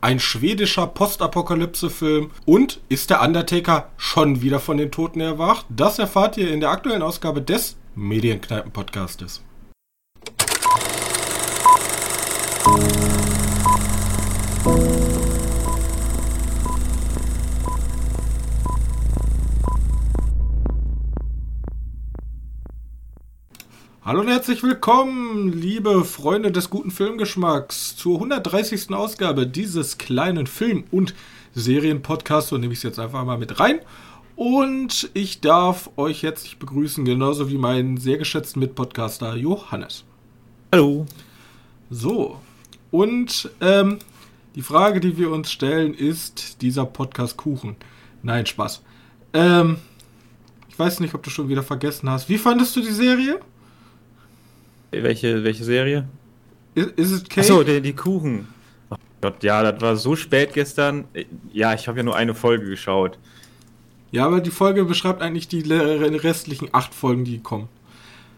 ein schwedischer Postapokalypse-Film und ist der Undertaker schon wieder von den Toten erwacht? Das erfahrt ihr in der aktuellen Ausgabe des Medienkneipen-Podcastes. Hallo und herzlich willkommen, liebe Freunde des guten Filmgeschmacks, zur 130. Ausgabe dieses kleinen Film- und Serienpodcasts. Und nehme ich es jetzt einfach mal mit rein. Und ich darf euch herzlich begrüßen, genauso wie meinen sehr geschätzten Mitpodcaster Johannes. Hallo. So, und ähm, die Frage, die wir uns stellen, ist dieser Podcast Kuchen. Nein, Spaß. Ähm, ich weiß nicht, ob du schon wieder vergessen hast. Wie fandest du die Serie? Welche, welche Serie? Is, is it cake? Achso, die, die Kuchen. Oh Gott, ja, das war so spät gestern. Ja, ich habe ja nur eine Folge geschaut. Ja, aber die Folge beschreibt eigentlich die restlichen acht Folgen, die kommen.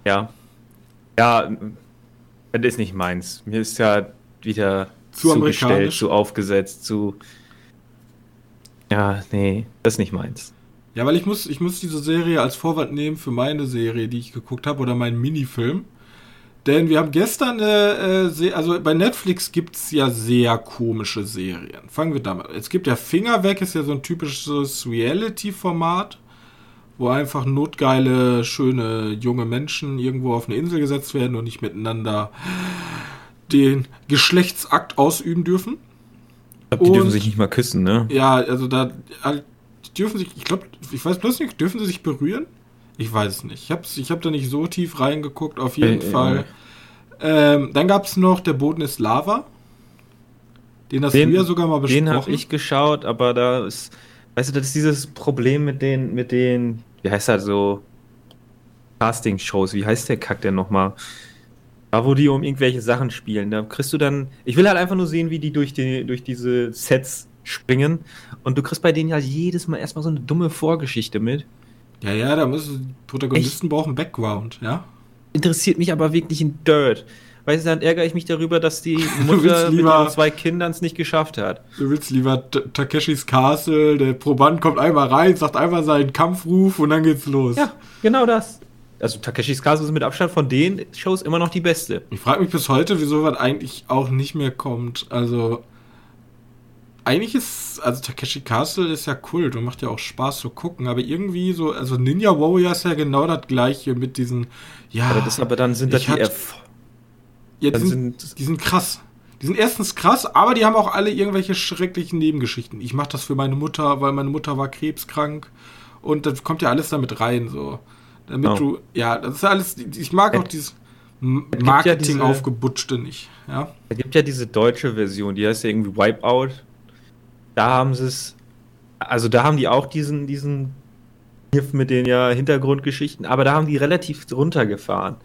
Ja. Ja, das ist nicht meins. Mir ist ja wieder zu zugestellt, zu aufgesetzt, zu. Ja, nee, das ist nicht meins. Ja, weil ich muss, ich muss diese Serie als Vorwand nehmen für meine Serie, die ich geguckt habe, oder meinen Minifilm. Denn wir haben gestern, äh, äh, also bei Netflix gibt es ja sehr komische Serien. Fangen wir damit an. Es gibt ja Finger weg, ist ja so ein typisches Reality-Format, wo einfach notgeile, schöne, junge Menschen irgendwo auf eine Insel gesetzt werden und nicht miteinander den Geschlechtsakt ausüben dürfen. Ich glaube, die und, dürfen sich nicht mal küssen, ne? Ja, also da also, dürfen sich, ich glaube, ich weiß bloß nicht, dürfen sie sich berühren? Ich weiß es nicht. Ich habe ich hab da nicht so tief reingeguckt, auf jeden äh, Fall. Äh. Ähm, dann gab es noch Der Boden ist Lava. Den hast den, du ja sogar mal besprochen. Den habe ich geschaut, aber da ist, weißt du, das ist dieses Problem mit den, mit den, wie heißt das so, Casting-Shows, wie heißt der Kack denn nochmal? Da, wo die um irgendwelche Sachen spielen, da kriegst du dann, ich will halt einfach nur sehen, wie die durch, die, durch diese Sets springen und du kriegst bei denen ja jedes Mal erstmal so eine dumme Vorgeschichte mit. Ja, ja, da müssen Protagonisten Echt? brauchen Background, ja. Interessiert mich aber wirklich ein Dirt. Weißt du, dann ärgere ich mich darüber, dass die Mutter lieber, mit ihren zwei Kindern es nicht geschafft hat. Du willst lieber Takeshis Castle, der Proband kommt einmal rein, sagt einmal seinen Kampfruf und dann geht's los. Ja, genau das. Also Takeshis Castle ist mit Abstand von den Shows immer noch die beste. Ich frage mich bis heute, wieso was eigentlich auch nicht mehr kommt. Also eigentlich ist, also Takeshi Castle ist ja Kult und macht ja auch Spaß zu gucken, aber irgendwie so, also Ninja Warrior ist ja genau das gleiche mit diesen, ja. Aber, das, aber dann sind das die F. Ja, die sind, sind, die sind krass. Die sind erstens krass, aber die haben auch alle irgendwelche schrecklichen Nebengeschichten. Ich mache das für meine Mutter, weil meine Mutter war krebskrank und das kommt ja alles damit rein, so. Damit oh. du, ja, das ist alles, ich mag auch dieses Marketing-aufgebutschte ja nicht, ja. Es gibt ja diese deutsche Version, die heißt ja irgendwie Wipeout da haben sie es, also da haben die auch diesen, diesen mit den ja Hintergrundgeschichten, aber da haben die relativ runtergefahren.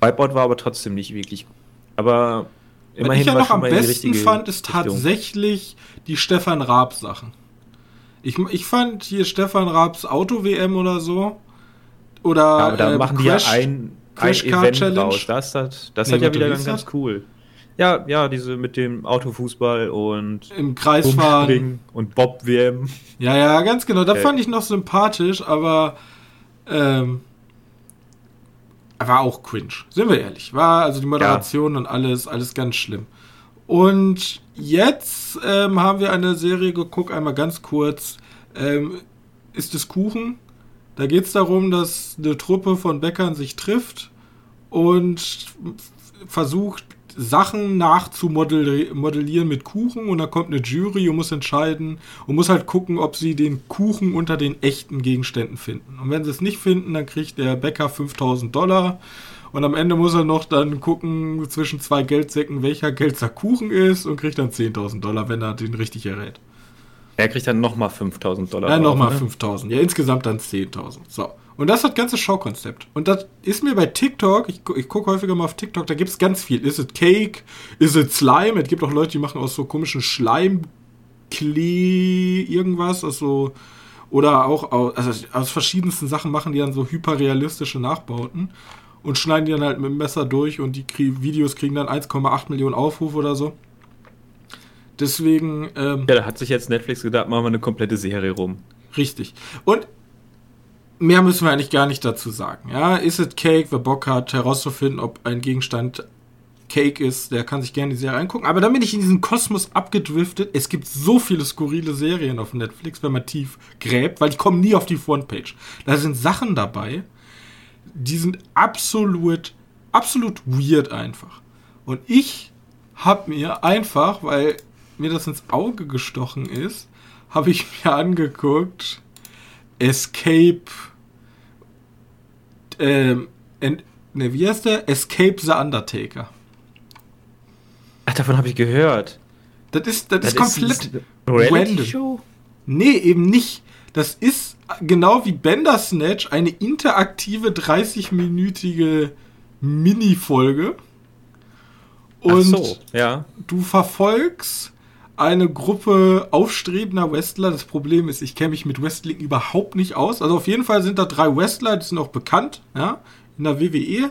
Wipeout war aber trotzdem nicht wirklich gut. Aber immerhin was ich ja noch am besten fand, ist tatsächlich die Stefan Raab Sachen. Ich, ich fand hier Stefan Raabs Auto-WM oder so. Oder ja, aber da äh, machen Crash, die ja ein, ein Event Challenge. raus. Das hat, das nee, hat ja wieder ganz, ganz cool. Ja, ja, diese mit dem Autofußball und im Kreisfahren und Bob WM. Ja, ja, ganz genau. Da okay. fand ich noch sympathisch, aber ähm, war auch cringe. Sind wir ehrlich. War also die Moderation ja. und alles, alles ganz schlimm. Und jetzt ähm, haben wir eine Serie geguckt, einmal ganz kurz. Ähm, ist es Kuchen? Da geht es darum, dass eine Truppe von Bäckern sich trifft und versucht, Sachen nachzumodellieren mit Kuchen und da kommt eine Jury und muss entscheiden und muss halt gucken, ob sie den Kuchen unter den echten Gegenständen finden. Und wenn sie es nicht finden, dann kriegt der Bäcker 5000 Dollar und am Ende muss er noch dann gucken zwischen zwei Geldsäcken, welcher Geldsack Kuchen ist und kriegt dann 10.000 Dollar, wenn er den richtig errät. Er kriegt dann nochmal 5000 Dollar. Ja, nochmal 5000. Ja, insgesamt dann 10.000. So. Und das ist das ganze Showkonzept. Und das ist mir bei TikTok, ich, ich gucke häufiger mal auf TikTok, da gibt es ganz viel. Ist es Cake? Ist es Slime? Es gibt auch Leute, die machen aus so komischen Schleim, Klee, irgendwas, also oder auch aus, also aus verschiedensten Sachen machen die dann so hyperrealistische Nachbauten und schneiden die dann halt mit dem Messer durch und die Videos kriegen dann 1,8 Millionen Aufrufe oder so. Deswegen. Ähm, ja, da hat sich jetzt Netflix gedacht, machen wir eine komplette Serie rum. Richtig. Und mehr müssen wir eigentlich gar nicht dazu sagen. Ja, ist es Cake, wer Bock hat, herauszufinden, ob ein Gegenstand Cake ist, der kann sich gerne die Serie angucken. Aber dann bin ich in diesen Kosmos abgedriftet. Es gibt so viele skurrile Serien auf Netflix, wenn man tief gräbt, weil die kommen nie auf die Frontpage. Da sind Sachen dabei, die sind absolut, absolut weird einfach. Und ich habe mir einfach, weil mir das ins Auge gestochen ist, habe ich mir angeguckt Escape ähm, ne, wie heißt der? Escape the Undertaker. Ach, davon habe ich gehört. Das ist, das, das ist komplett random. Show? Nee, eben nicht. Das ist genau wie Bandersnatch eine interaktive 30-minütige Mini-Folge. Und so, ja. du verfolgst eine Gruppe aufstrebender Wrestler. Das Problem ist, ich kenne mich mit Wrestling überhaupt nicht aus. Also auf jeden Fall sind da drei Wrestler, die sind auch bekannt, ja, in der WWE.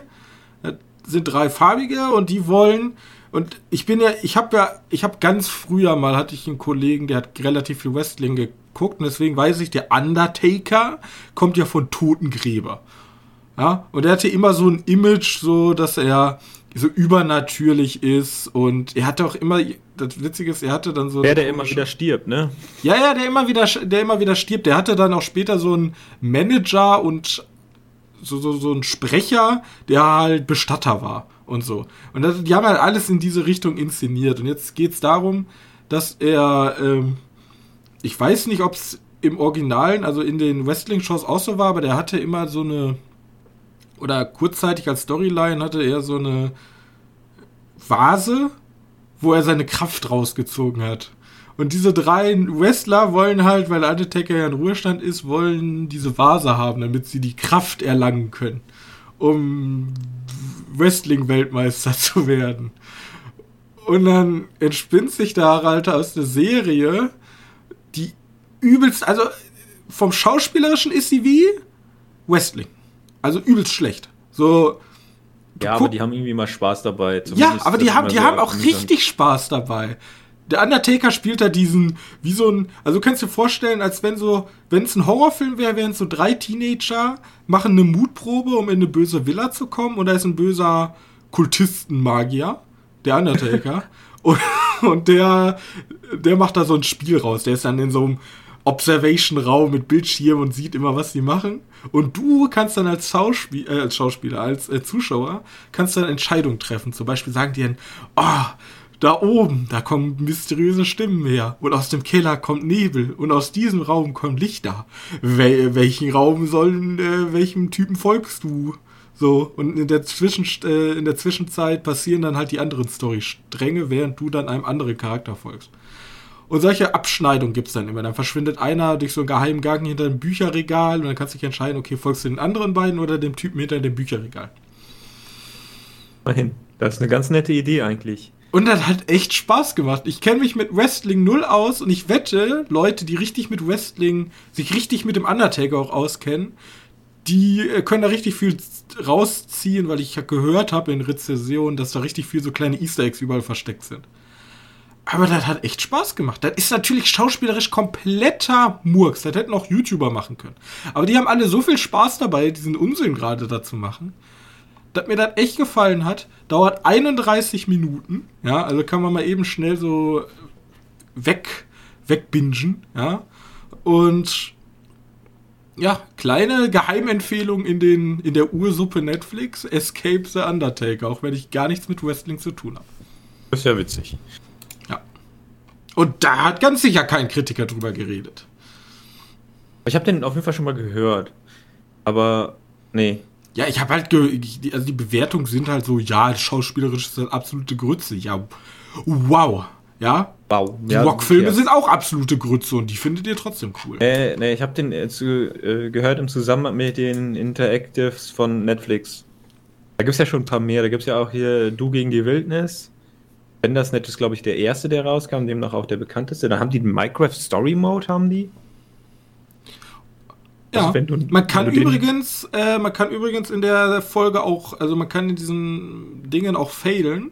Das sind drei farbige und die wollen und ich bin ja, ich habe ja, ich habe ganz früher mal hatte ich einen Kollegen, der hat relativ viel Wrestling geguckt und deswegen weiß ich, der Undertaker kommt ja von Totengräber. Ja, und er hatte immer so ein Image, so dass er so übernatürlich ist und er hatte auch immer, das Witzige ist, er hatte dann so. Der, der immer wieder stirbt, ne? Ja, ja, der immer wieder, der immer wieder stirbt. Der hatte dann auch später so einen Manager und so, so, so einen Sprecher, der halt Bestatter war und so. Und das, die haben halt alles in diese Richtung inszeniert. Und jetzt geht es darum, dass er, ähm, ich weiß nicht, ob es im Originalen, also in den Wrestling-Shows auch so war, aber der hatte immer so eine, oder kurzzeitig als Storyline hatte er so eine Vase, wo er seine Kraft rausgezogen hat. Und diese drei Wrestler wollen halt, weil Undertaker ja in Ruhestand ist, wollen diese Vase haben, damit sie die Kraft erlangen können, um Wrestling-Weltmeister zu werden. Und dann entspinnt sich da halt aus der Serie, die übelst, also vom Schauspielerischen ist sie wie Wrestling. Also übelst schlecht. So. Ja, aber die haben irgendwie mal Spaß dabei. Ja, aber die haben, die haben auch richtig Spaß dabei der Undertaker spielt da diesen, wie so ein, also du kannst dir vorstellen, als wenn so, wenn es ein Horrorfilm wäre, wären so drei Teenager, machen eine Mutprobe, um in eine böse Villa zu kommen, und da ist ein böser Kultistenmagier, der Undertaker, und, und der, der macht da so ein Spiel raus, der ist dann in so einem Observation-Raum mit Bildschirm und sieht immer, was die machen. Und du kannst dann als, Schauspiel, äh, als Schauspieler, als äh, Zuschauer, kannst dann Entscheidungen treffen. Zum Beispiel sagen die dann, oh, da oben, da kommen mysteriöse Stimmen her. Und aus dem Keller kommt Nebel. Und aus diesem Raum kommen Lichter. Wel welchen Raum sollen, äh, welchem Typen folgst du? So, und in der, Zwischen äh, in der Zwischenzeit passieren dann halt die anderen Storystränge, während du dann einem anderen Charakter folgst. Und solche Abschneidungen gibt es dann immer. Dann verschwindet einer durch so einen geheimen Gang hinter einem Bücherregal und dann kannst du dich entscheiden, okay, folgst du den anderen beiden oder dem Typen hinter dem Bücherregal. Immerhin. Das ist eine ganz nette Idee eigentlich. Und das hat echt Spaß gemacht. Ich kenne mich mit Wrestling null aus und ich wette, Leute, die richtig mit Wrestling, sich richtig mit dem Undertaker auch auskennen, die äh, können da richtig viel rausziehen, weil ich gehört habe in Rezessionen, dass da richtig viel so kleine Easter Eggs überall versteckt sind. Aber das hat echt Spaß gemacht. Das ist natürlich schauspielerisch kompletter Murks. Das hätten auch YouTuber machen können. Aber die haben alle so viel Spaß dabei, diesen Unsinn gerade dazu machen dass mir das echt gefallen hat. Dauert 31 Minuten. Ja, also kann man mal eben schnell so weg, wegbingen. Ja. Und ja, kleine Geheimempfehlung in, den, in der Ursuppe Netflix: Escape the Undertaker, auch wenn ich gar nichts mit Wrestling zu tun habe. Ist ja witzig. Und da hat ganz sicher kein Kritiker drüber geredet. Ich habe den auf jeden Fall schon mal gehört. Aber nee, ja, ich habe halt, also die Bewertungen sind halt so, ja, schauspielerisch ist das absolute Grütze. Ja, wow. Ja? Wow. Die ja, Rockfilme ja. sind auch absolute Grütze und die findet ihr trotzdem cool. Äh, nee, ich habe den äh, zu, äh, gehört im Zusammenhang mit den Interactives von Netflix. Da gibt es ja schon ein paar mehr. Da gibt es ja auch hier Du gegen die Wildnis. Bandersnet ist, glaube ich, der erste, der rauskam, demnach auch der bekannteste. Dann haben die den Minecraft Story Mode, haben die. Ja, also du, man kann übrigens, äh, man kann übrigens in der Folge auch, also man kann in diesen Dingen auch failen.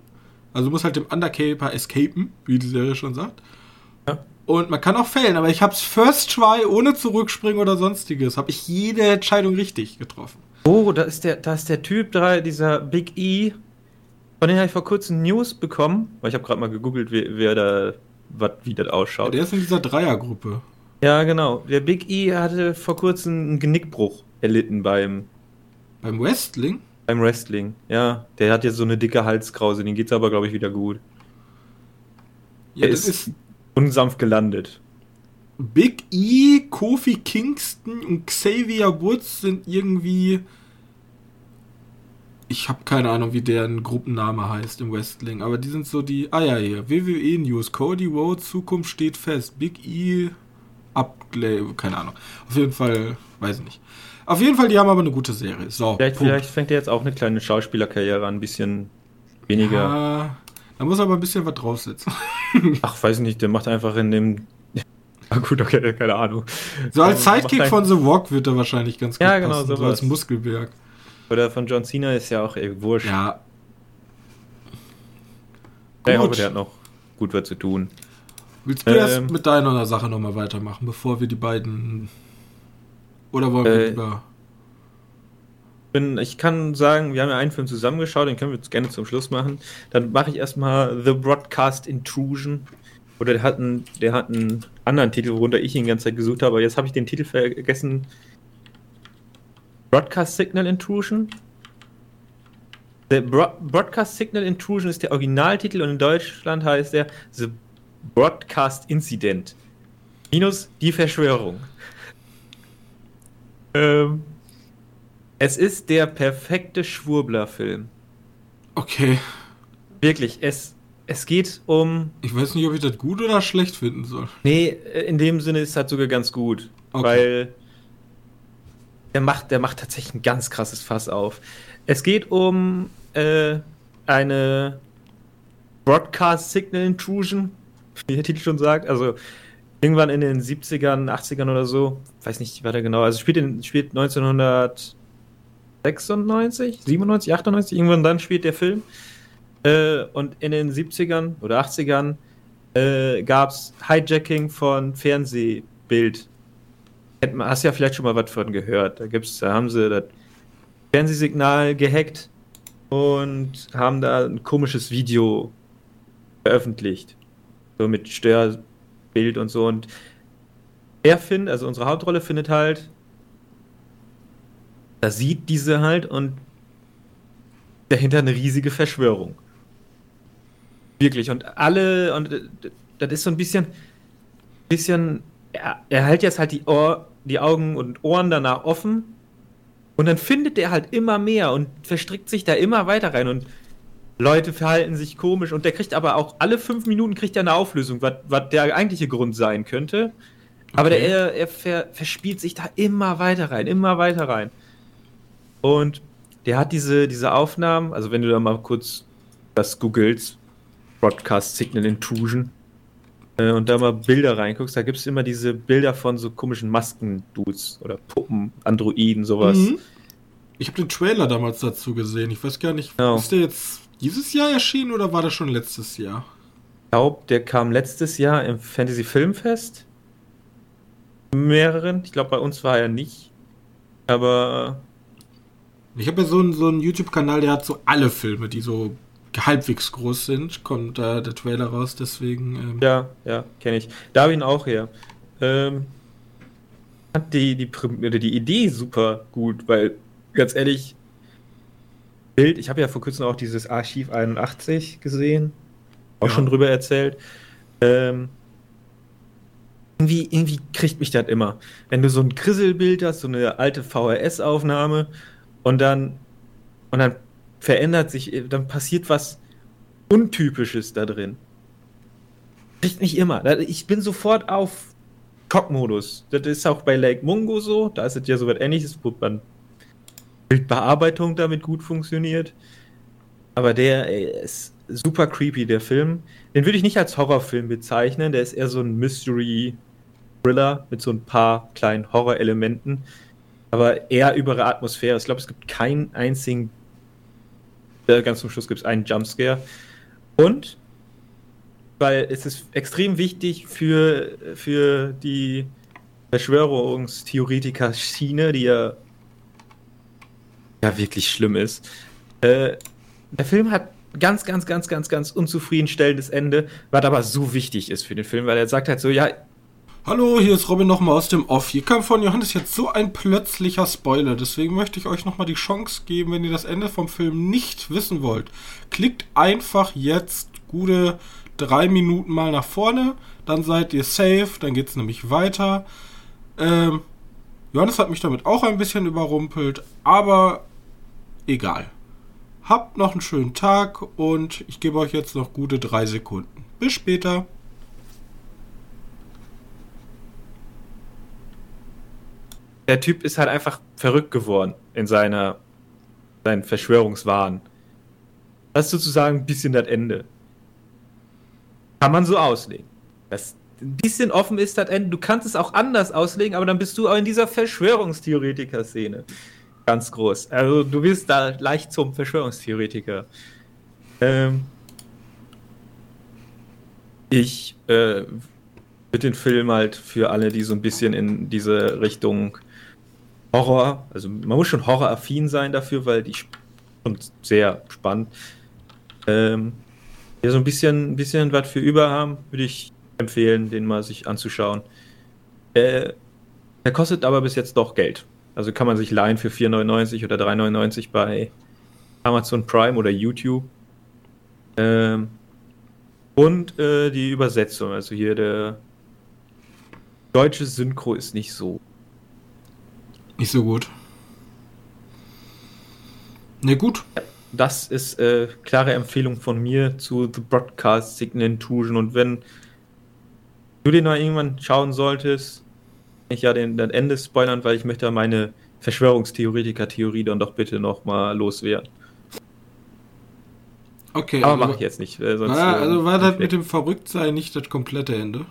Also du musst halt dem Undercaper escapen, wie die Serie schon sagt. Ja. Und man kann auch fällen, aber ich hab's First Try ohne zurückspringen oder sonstiges. Habe ich jede Entscheidung richtig getroffen. Oh, da ist der, da ist der Typ da, dieser Big E. Von dem habe ich vor kurzem News bekommen, weil ich habe gerade mal gegoogelt, wer, wer da, wat, wie das ausschaut. Ja, der ist in dieser Dreiergruppe. Ja, genau. Der Big E hatte vor kurzem einen Genickbruch erlitten beim. Beim Wrestling? Beim Wrestling, ja. Der hat jetzt so eine dicke Halskrause, den geht's aber, glaube ich, wieder gut. Ja, er das ist, ist unsanft gelandet. Big E, Kofi Kingston und Xavier Woods sind irgendwie. Ich habe keine Ahnung, wie deren Gruppenname heißt im Wrestling, aber die sind so die. Ah ja, hier. WWE News. Cody Rhodes Zukunft steht fest. Big E Upglay, keine Ahnung. Auf jeden Fall, weiß ich nicht. Auf jeden Fall, die haben aber eine gute Serie. So, vielleicht, vielleicht fängt er jetzt auch eine kleine Schauspielerkarriere an, ein bisschen weniger. Ja, da muss aber ein bisschen was draufsetzen. Ach, weiß nicht, der macht einfach in dem. Ah, gut, okay, keine Ahnung. So als Sidekick von The Rock wird er wahrscheinlich ganz gut ja, genau, passen, so als Muskelberg. Oder von John Cena ist ja auch ey, wurscht. Ja. Ich hoffe, der hat noch gut was zu tun. Willst du ähm, erst mit deiner Sache nochmal weitermachen, bevor wir die beiden. Oder wollen wir äh, lieber. Bin, ich kann sagen, wir haben ja einen Film zusammengeschaut, den können wir jetzt gerne zum Schluss machen. Dann mache ich erstmal The Broadcast Intrusion. Oder der hat, einen, der hat einen anderen Titel, worunter ich ihn die ganze Zeit gesucht habe, aber jetzt habe ich den Titel vergessen. Broadcast Signal Intrusion? The Broadcast Signal Intrusion ist der Originaltitel und in Deutschland heißt er The Broadcast Incident. Minus die Verschwörung. ähm, es ist der perfekte Schwurbler-Film. Okay. Wirklich, es, es geht um. Ich weiß nicht, ob ich das gut oder schlecht finden soll. Nee, in dem Sinne ist es halt sogar ganz gut. Okay. Weil der macht, der macht tatsächlich ein ganz krasses Fass auf. Es geht um äh, eine Broadcast Signal Intrusion wie der Titel schon sagt. Also irgendwann in den 70ern, 80ern oder so, weiß nicht weiter genau. Also spielt, in, spielt 1996, 97, 98, irgendwann dann spielt der Film. Äh, und in den 70ern oder 80ern äh, gab es Hijacking von Fernsehbild. Hast ja vielleicht schon mal was von gehört. Da gibt's, da haben sie das Fernsehsignal gehackt und haben da ein komisches Video veröffentlicht. So mit Störbild und so. Und er findet, also unsere Hauptrolle findet halt, da sieht diese halt und dahinter eine riesige Verschwörung. Wirklich. Und alle, und das ist so ein bisschen, bisschen, er, er hält jetzt halt die, Ohr, die Augen und Ohren danach offen und dann findet er halt immer mehr und verstrickt sich da immer weiter rein und Leute verhalten sich komisch und der kriegt aber auch alle fünf Minuten kriegt er eine Auflösung, was, was der eigentliche Grund sein könnte. Aber okay. der, er, er ver, verspielt sich da immer weiter rein, immer weiter rein. Und der hat diese, diese Aufnahmen, also wenn du da mal kurz das googelst, Broadcast Signal Intrusion, und da mal Bilder reinguckst, da gibt es immer diese Bilder von so komischen Masken-Dudes oder Puppen, Androiden, sowas. Mhm. Ich habe den Trailer damals dazu gesehen. Ich weiß gar nicht, genau. ist der jetzt dieses Jahr erschienen oder war das schon letztes Jahr? Ich glaube, der kam letztes Jahr im Fantasy Filmfest. Mehreren. Ich glaube, bei uns war er nicht. Aber. Ich habe ja so einen, so einen YouTube-Kanal, der hat so alle Filme, die so halbwegs groß sind. Kommt da der Trailer raus, deswegen. Ähm ja, ja, kenne ich. Da habe ich ihn auch her. Ähm, hat die, die, die Idee super gut, weil ganz ehrlich, Bild, ich habe ja vor kurzem auch dieses Archiv 81 gesehen, auch ja. schon drüber erzählt. Ähm, irgendwie, irgendwie kriegt mich das immer. Wenn du so ein Krisselbild hast, so eine alte VHS-Aufnahme und dann, und dann verändert sich, dann passiert was Untypisches da drin. Mich immer. Ich bin sofort auf Schockmodus. Das ist auch bei Lake Mungo so. Da ist es ja so was ähnliches, wo man Bildbearbeitung damit gut funktioniert. Aber der ey, ist super creepy, der Film. Den würde ich nicht als Horrorfilm bezeichnen. Der ist eher so ein Mystery-Thriller mit so ein paar kleinen Horrorelementen. Aber eher über Atmosphäre. Ich glaube, es gibt keinen einzigen. Äh, ganz zum Schluss gibt es einen Jumpscare. Und weil es ist extrem wichtig für, für die Verschwörungstheoretiker-Schiene, die ja, ja wirklich schlimm ist. Äh, der Film hat ganz, ganz, ganz, ganz, ganz unzufriedenstellendes Ende, was aber so wichtig ist für den Film, weil er sagt halt so, ja. Hallo, hier ist Robin nochmal aus dem Off. Hier kam von Johannes jetzt so ein plötzlicher Spoiler, deswegen möchte ich euch nochmal die Chance geben, wenn ihr das Ende vom Film nicht wissen wollt. Klickt einfach jetzt gute drei Minuten mal nach vorne, dann seid ihr safe, dann geht es nämlich weiter. Ähm, Johannes hat mich damit auch ein bisschen überrumpelt, aber egal. Habt noch einen schönen Tag und ich gebe euch jetzt noch gute drei Sekunden. Bis später. Der Typ ist halt einfach verrückt geworden in seiner seinen Verschwörungswahn. Das ist sozusagen ein bisschen das Ende. Kann man so auslegen. Das ein bisschen offen ist das Ende. Du kannst es auch anders auslegen, aber dann bist du auch in dieser Verschwörungstheoretiker-Szene ganz groß. Also du bist da leicht zum Verschwörungstheoretiker. Ähm, ich äh, würde den Film halt für alle, die so ein bisschen in diese Richtung Horror, also man muss schon horroraffin sein dafür, weil die schon sehr spannend. Ähm, ja, so ein bisschen, bisschen was für über haben, würde ich empfehlen, den mal sich anzuschauen. Äh, er kostet aber bis jetzt doch Geld. Also kann man sich leihen für 4,99 oder 3,99 bei Amazon Prime oder YouTube. Ähm, und äh, die Übersetzung, also hier der deutsche Synchro ist nicht so. Nicht so gut. Ne, gut. Das ist äh, klare Empfehlung von mir zu The Broadcast Signal Intrusion. Und wenn du den mal irgendwann schauen solltest, ich ja den, das Ende spoilern, weil ich möchte meine Verschwörungstheoretiker-Theorie dann doch bitte nochmal loswerden. Okay. Aber also, mache ich jetzt nicht. Sonst, war, also war das mit dem Verrücktsein nicht das komplette Ende?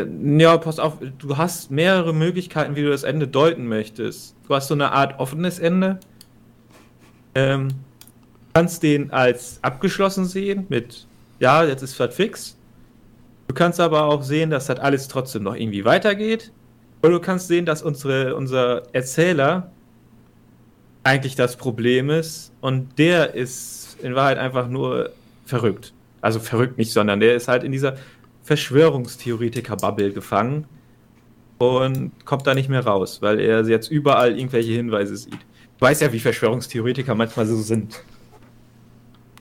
Ja, pass auf, du hast mehrere Möglichkeiten, wie du das Ende deuten möchtest. Du hast so eine Art offenes Ende. Ähm, kannst den als abgeschlossen sehen, mit ja, jetzt ist das fix. Du kannst aber auch sehen, dass das alles trotzdem noch irgendwie weitergeht. Oder du kannst sehen, dass unsere, unser Erzähler eigentlich das Problem ist und der ist in Wahrheit einfach nur verrückt. Also verrückt nicht, sondern der ist halt in dieser Verschwörungstheoretiker-Bubble gefangen und kommt da nicht mehr raus, weil er jetzt überall irgendwelche Hinweise sieht. Du weißt ja, wie Verschwörungstheoretiker manchmal so sind.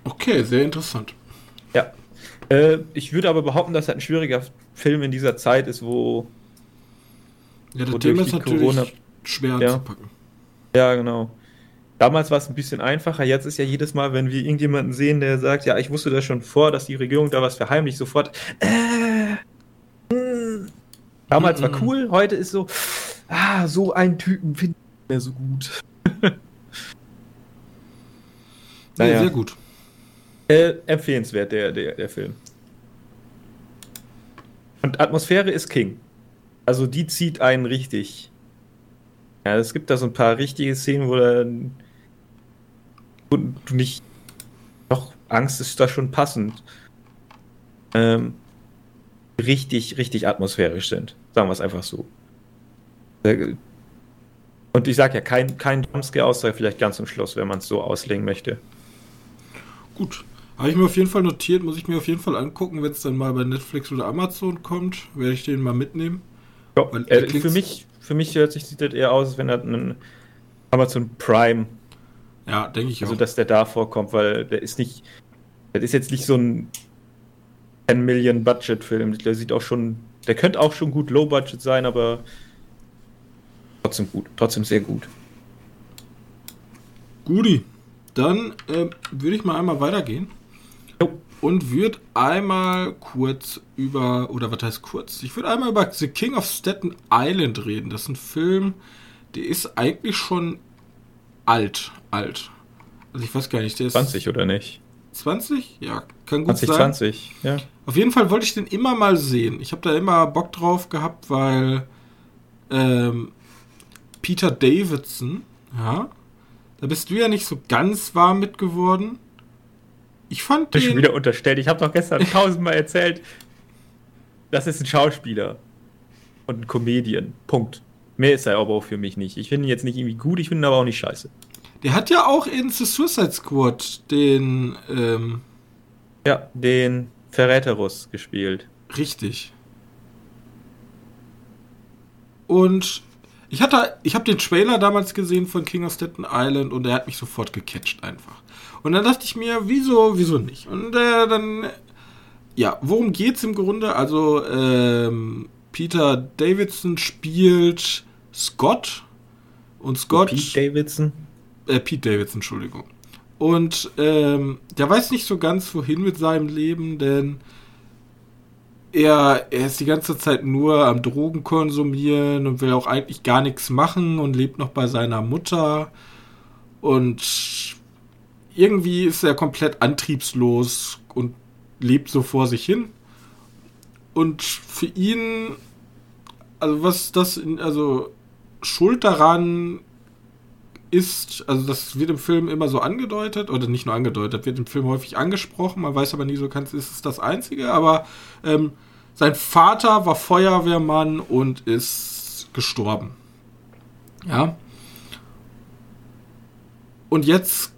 Okay, sehr interessant. Ja. Äh, ich würde aber behaupten, dass das ein schwieriger Film in dieser Zeit ist, wo. Ja, das Thema ist natürlich Corona schwer ja. zu packen. Ja, genau. Damals war es ein bisschen einfacher. Jetzt ist ja jedes Mal, wenn wir irgendjemanden sehen, der sagt, ja, ich wusste das schon vor, dass die Regierung da was verheimlicht, sofort. Äh. Damals mm -mm. war cool, heute ist so, ah, so einen Typen finde ich mehr so gut. naja. Ja, sehr gut. Äh, empfehlenswert, der, der, der Film. Und Atmosphäre ist King. Also die zieht einen richtig. Ja, es gibt da so ein paar richtige Szenen, wo dann du nicht. Doch, Angst ist da schon passend. Ähm, richtig, richtig atmosphärisch sind. Sagen wir es einfach so. Und ich sage ja, kein, kein Jumpscare, außer vielleicht ganz zum Schluss, wenn man es so auslegen möchte. Gut. Habe ich mir auf jeden Fall notiert, muss ich mir auf jeden Fall angucken, wenn es dann mal bei Netflix oder Amazon kommt, werde ich den mal mitnehmen. Ja, äh, für, mich, für mich hört sich das eher aus, als wenn er einen Amazon Prime. Ja, denke ich also, auch. Also, dass der da vorkommt, weil der ist nicht. Das ist jetzt nicht so ein 10 Million Budget Film. Der sieht auch schon. Der könnte auch schon gut Low Budget sein, aber trotzdem gut. Trotzdem sehr gut. Guti. Dann äh, würde ich mal einmal weitergehen und würde einmal kurz über, oder was heißt kurz? Ich würde einmal über The King of Staten Island reden. Das ist ein Film, der ist eigentlich schon alt, alt. Also ich weiß gar nicht, der ist... 20 oder nicht? 20? Ja, kann gut 20, sein. 20, ja. Auf jeden Fall wollte ich den immer mal sehen. Ich habe da immer Bock drauf gehabt, weil ähm, Peter Davidson, ja, da bist du ja nicht so ganz warm mit geworden Ich fand den. schon wieder unterstellt. Ich habe doch gestern tausendmal erzählt, das ist ein Schauspieler und ein Comedian. Punkt. Mehr ist er aber auch für mich nicht. Ich finde ihn jetzt nicht irgendwie gut, ich finde ihn aber auch nicht scheiße. Der hat ja auch in The Suicide Squad den. Ähm ja, den Verräterus gespielt. Richtig. Und ich hatte, ich habe den Trailer damals gesehen von King of Staten Island und der hat mich sofort gecatcht einfach. Und dann dachte ich mir, wieso, wieso nicht? Und äh, dann, ja, worum geht's im Grunde? Also ähm, Peter Davidson spielt Scott und Scott. Pete Davidson. Äh, Pete Davidson, Entschuldigung. Und ähm, der weiß nicht so ganz, wohin mit seinem Leben, denn er, er ist die ganze Zeit nur am Drogen konsumieren und will auch eigentlich gar nichts machen und lebt noch bei seiner Mutter. Und irgendwie ist er komplett antriebslos und lebt so vor sich hin. Und für ihn, also was das, also Schuld daran ist, also das wird im Film immer so angedeutet, oder nicht nur angedeutet, wird im Film häufig angesprochen, man weiß aber nie so ganz, ist es das Einzige, aber ähm, sein Vater war Feuerwehrmann und ist gestorben. Ja. Und jetzt,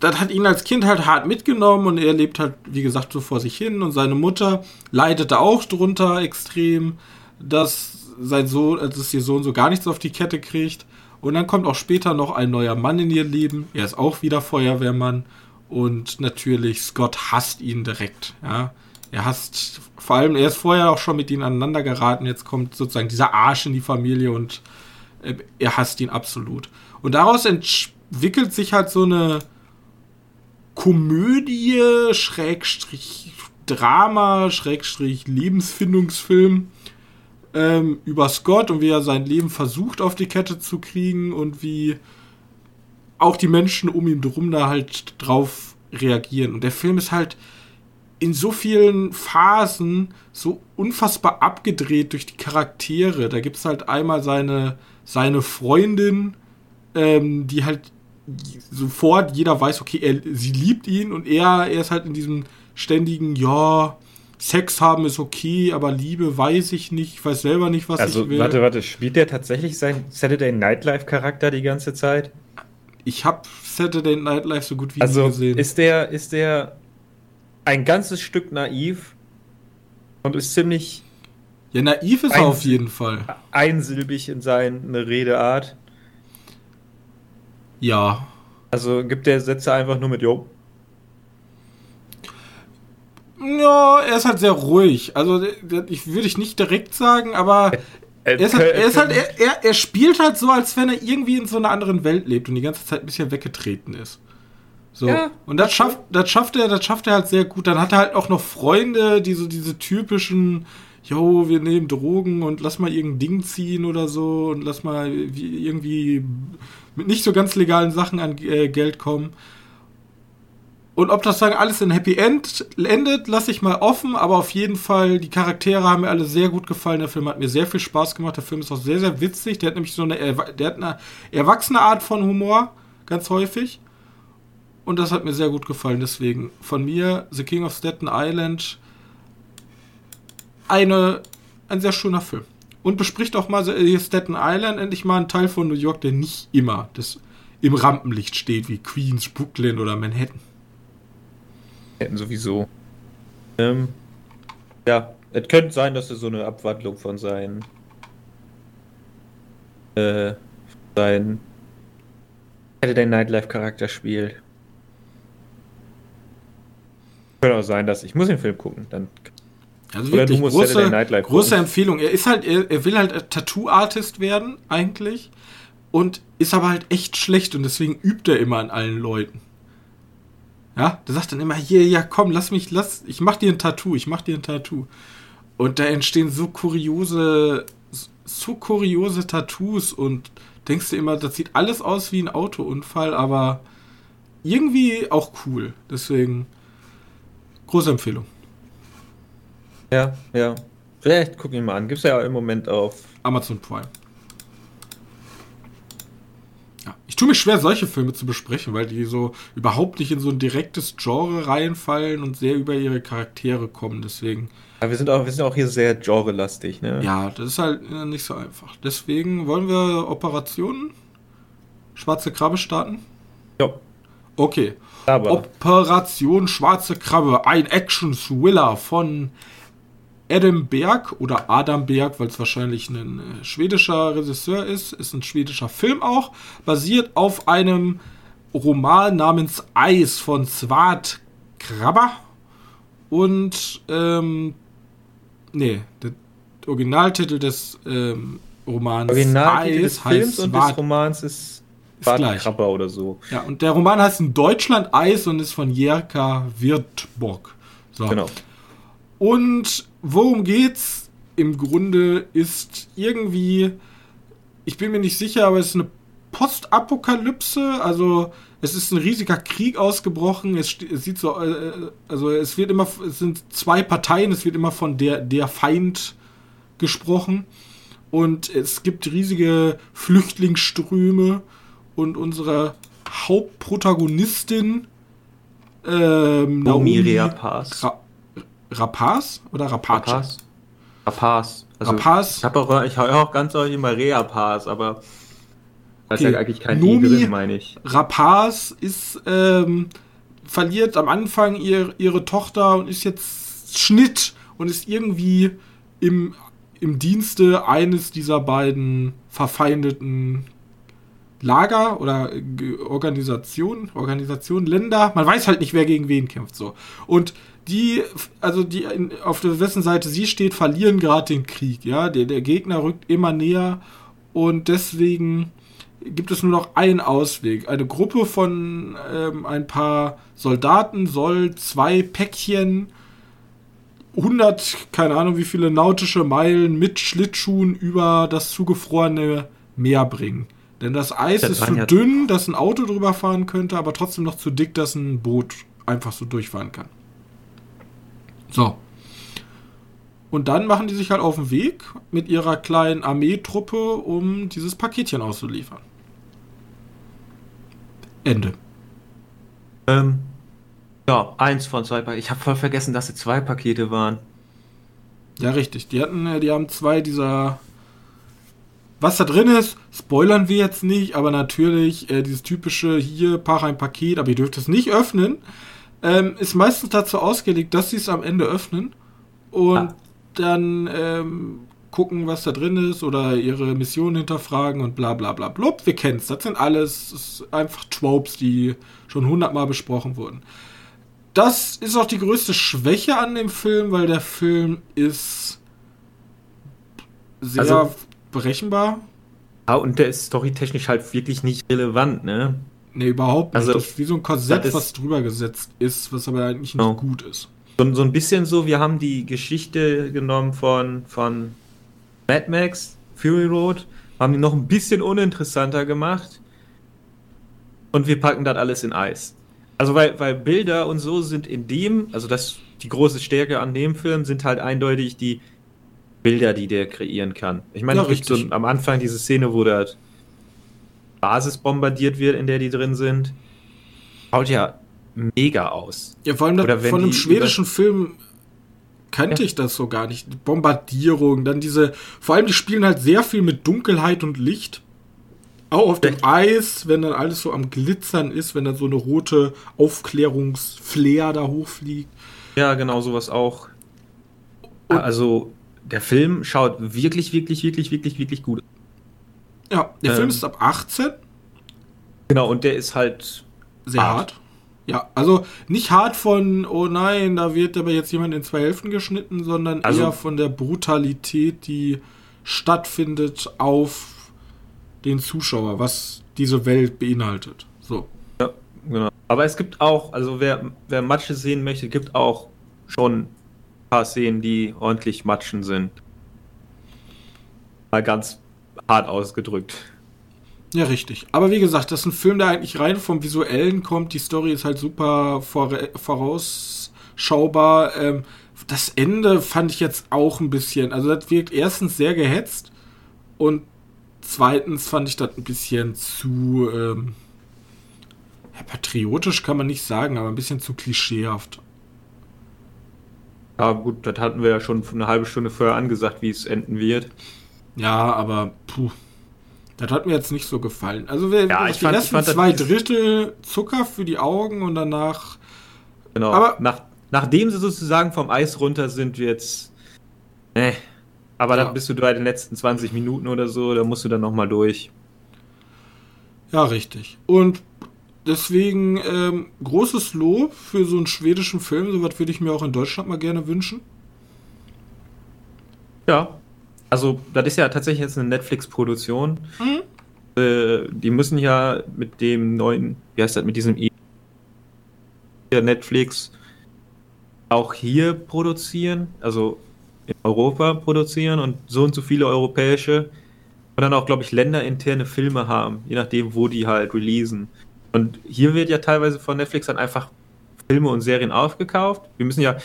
das hat ihn als Kind halt hart mitgenommen und er lebt halt, wie gesagt, so vor sich hin und seine Mutter leidete auch drunter extrem, dass sein Sohn, dass ihr Sohn so gar nichts auf die Kette kriegt. Und dann kommt auch später noch ein neuer Mann in ihr Leben. Er ist auch wieder Feuerwehrmann. Und natürlich, Scott hasst ihn direkt. Ja. Er hasst, vor allem, er ist vorher auch schon mit ihnen aneinander geraten. Jetzt kommt sozusagen dieser Arsch in die Familie und äh, er hasst ihn absolut. Und daraus entwickelt sich halt so eine Komödie, Schrägstrich Drama, Schrägstrich Lebensfindungsfilm ähm, über Scott und wie er sein Leben versucht auf die Kette zu kriegen und wie auch die Menschen um ihn drum da halt drauf reagieren. Und der Film ist halt in so vielen Phasen so unfassbar abgedreht durch die Charaktere. Da gibt es halt einmal seine, seine Freundin, ähm, die halt sofort jeder weiß, okay, er, sie liebt ihn und er, er ist halt in diesem ständigen, ja, Sex haben ist okay, aber Liebe weiß ich nicht, ich weiß selber nicht, was also, ich will. Warte, warte, spielt der tatsächlich seinen Saturday Nightlife Charakter die ganze Zeit? Ich habe Saturday Nightlife so gut wie also, nie gesehen. Ist der, ist der ein ganzes Stück naiv und ist ziemlich. Ja, naiv ist er auf jeden Fall. Einsilbig in seine Redeart. Ja. Also gibt der Sätze einfach nur mit Jo, ja, er ist halt sehr ruhig. Also, ich würde ich nicht direkt sagen, aber er ist halt, er, ist halt er, er, er, spielt halt so, als wenn er irgendwie in so einer anderen Welt lebt und die ganze Zeit ein bisschen weggetreten ist. So. Ja, und das schafft, das schafft er, das schafft er halt sehr gut. Dann hat er halt auch noch Freunde, die so diese typischen, yo, wir nehmen Drogen und lass mal irgendein Ding ziehen oder so und lass mal irgendwie mit nicht so ganz legalen Sachen an äh, Geld kommen. Und ob das dann alles in Happy End endet, lasse ich mal offen, aber auf jeden Fall, die Charaktere haben mir alle sehr gut gefallen. Der Film hat mir sehr viel Spaß gemacht. Der Film ist auch sehr, sehr witzig. Der hat nämlich so eine, der hat eine erwachsene Art von Humor, ganz häufig. Und das hat mir sehr gut gefallen. Deswegen von mir, The King of Staten Island, eine, ein sehr schöner Film. Und bespricht auch mal Staten Island endlich mal einen Teil von New York, der nicht immer das im Rampenlicht steht, wie Queens, Brooklyn oder Manhattan hätten sowieso. Ähm, ja, es könnte sein, dass er so eine Abwandlung von seinen äh, sein Saturday Nightlife Charakter spielt. Könnte auch sein, dass ich muss den Film gucken, dann also wirklich große, große Empfehlung. Er ist halt, er, er will halt Tattoo-Artist werden, eigentlich. Und ist aber halt echt schlecht und deswegen übt er immer an allen Leuten. Ja, der sagt dann immer, hier, ja, komm, lass mich, lass, ich mach dir ein Tattoo, ich mach dir ein Tattoo. Und da entstehen so kuriose, so kuriose Tattoos und denkst du immer, das sieht alles aus wie ein Autounfall, aber irgendwie auch cool. Deswegen, große Empfehlung. Ja, ja. Vielleicht guck ihn mal an. Gibt's ja im Moment auf Amazon Prime. Ja, ich tue mich schwer, solche Filme zu besprechen, weil die so überhaupt nicht in so ein direktes Genre reinfallen und sehr über ihre Charaktere kommen. Deswegen. Ja, wir sind auch, wir sind auch hier sehr genrelastig, ne? Ja, das ist halt äh, nicht so einfach. Deswegen wollen wir Operationen Schwarze Krabbe starten? Ja. Okay. Aber. Operation Schwarze Krabbe, ein Action-Thriller von Adam Berg oder Adam Berg, weil es wahrscheinlich ein äh, schwedischer Regisseur ist, ist ein schwedischer Film auch, basiert auf einem Roman namens Eis von Swart Krabber und ähm, nee, der Originaltitel des ähm, Romans Originaltitel Eis des Films und des Romans ist ist Krabber oder so. Ja, und der Roman heißt in Deutschland Eis und ist von Jerka Wirtbock. So. Genau. Und worum geht's? Im Grunde ist irgendwie, ich bin mir nicht sicher, aber es ist eine Postapokalypse. Also es ist ein riesiger Krieg ausgebrochen. Es, es sieht so, äh, also es wird immer, es sind zwei Parteien. Es wird immer von der der Feind gesprochen und es gibt riesige Flüchtlingsströme und unsere Hauptprotagonistin ähm, Naomi Rapaz. Ra Rapaz oder Rapace? Rapaz. Rapaz. Also Rapaz. Ich, auch, ich höre auch ganz häufig immer Reapaz, aber da okay. ist ja eigentlich kein Nomi I drin, meine ich. Rapaz ist, ähm, verliert am Anfang ihr, ihre Tochter und ist jetzt Schnitt und ist irgendwie im, im Dienste eines dieser beiden verfeindeten Lager oder Organisation, Organisation, Länder. Man weiß halt nicht, wer gegen wen kämpft so. Und die, also die auf der wessen Seite sie steht, verlieren gerade den Krieg. Ja, der, der Gegner rückt immer näher und deswegen gibt es nur noch einen Ausweg. Eine Gruppe von ähm, ein paar Soldaten soll zwei Päckchen 100, keine Ahnung wie viele nautische Meilen mit Schlittschuhen über das zugefrorene Meer bringen. Denn das Eis ist zu dünn, dass ein Auto drüber fahren könnte, aber trotzdem noch zu dick, dass ein Boot einfach so durchfahren kann. So. Und dann machen die sich halt auf den Weg mit ihrer kleinen Armeetruppe, um dieses Paketchen auszuliefern. Ende. Ähm, ja, eins von zwei Paketen. Ich habe voll vergessen, dass es zwei Pakete waren. Ja, richtig. Die hatten, äh, die haben zwei dieser was da drin ist, spoilern wir jetzt nicht, aber natürlich äh, dieses typische hier, pack ein Paket, aber ihr dürft es nicht öffnen, ähm, ist meistens dazu ausgelegt, dass sie es am Ende öffnen und ah. dann ähm, gucken, was da drin ist oder ihre Mission hinterfragen und bla bla bla blub. Wir kennen es. Das sind alles einfach Tropes, die schon hundertmal besprochen wurden. Das ist auch die größte Schwäche an dem Film, weil der Film ist sehr also, berechenbar. Ja, und der ist storytechnisch halt wirklich nicht relevant, ne? Ne, überhaupt nicht. Also, das ist wie so ein Korsett, was drüber gesetzt ist, was aber eigentlich nicht oh. gut ist. So, so ein bisschen so, wir haben die Geschichte genommen von, von Mad Max, Fury Road, haben die noch ein bisschen uninteressanter gemacht und wir packen das alles in Eis. Also weil, weil Bilder und so sind in dem, also das die große Stärke an dem Film sind halt eindeutig die Bilder, die der kreieren kann. Ich meine, ja, so am Anfang diese Szene, wo der Basis bombardiert wird, in der die drin sind, schaut ja mega aus. Ja, vor allem das, von einem schwedischen Film kannte ja. ich das so gar nicht. Bombardierung, dann diese, vor allem die spielen halt sehr viel mit Dunkelheit und Licht. Auch auf dem Eis, wenn dann alles so am Glitzern ist, wenn dann so eine rote Aufklärungsflair da hochfliegt. Ja, genau, sowas auch. Und also der Film schaut wirklich, wirklich, wirklich, wirklich, wirklich gut. Ja, der ähm, Film ist ab 18. Genau, und der ist halt sehr hart. hart. Ja, also nicht hart von, oh nein, da wird aber jetzt jemand in zwei Hälften geschnitten, sondern also, eher von der Brutalität, die stattfindet auf den Zuschauer, was diese Welt beinhaltet. So. Ja, genau. Aber es gibt auch, also wer, wer Matsche sehen möchte, gibt auch schon paar Szenen, die ordentlich matschen sind. Mal ganz hart ausgedrückt. Ja, richtig. Aber wie gesagt, das ist ein Film, der eigentlich rein vom Visuellen kommt. Die Story ist halt super vorausschaubar. Ähm, das Ende fand ich jetzt auch ein bisschen. Also, das wirkt erstens sehr gehetzt und zweitens fand ich das ein bisschen zu ähm, patriotisch kann man nicht sagen, aber ein bisschen zu klischeehaft. Ja, gut, das hatten wir ja schon eine halbe Stunde vorher angesagt, wie es enden wird. Ja, aber puh. Das hat mir jetzt nicht so gefallen. Also wir, ja, ich die fand, ersten ich fand, zwei Drittel Zucker für die Augen und danach. Genau. Aber Nach, nachdem sie sozusagen vom Eis runter sind, jetzt. Äh, aber ja. dann bist du bei den letzten 20 Minuten oder so, da musst du dann nochmal durch. Ja, richtig. Und deswegen ähm, großes Lob für so einen schwedischen Film. So was würde ich mir auch in Deutschland mal gerne wünschen. Ja, also, das ist ja tatsächlich jetzt eine Netflix-Produktion. Mhm. Äh, die müssen ja mit dem neuen, wie heißt das, mit diesem e Netflix auch hier produzieren, also in Europa produzieren und so und so viele europäische und dann auch, glaube ich, länderinterne Filme haben, je nachdem, wo die halt releasen. Und hier wird ja teilweise von Netflix dann einfach Filme und Serien aufgekauft. Wir müssen ja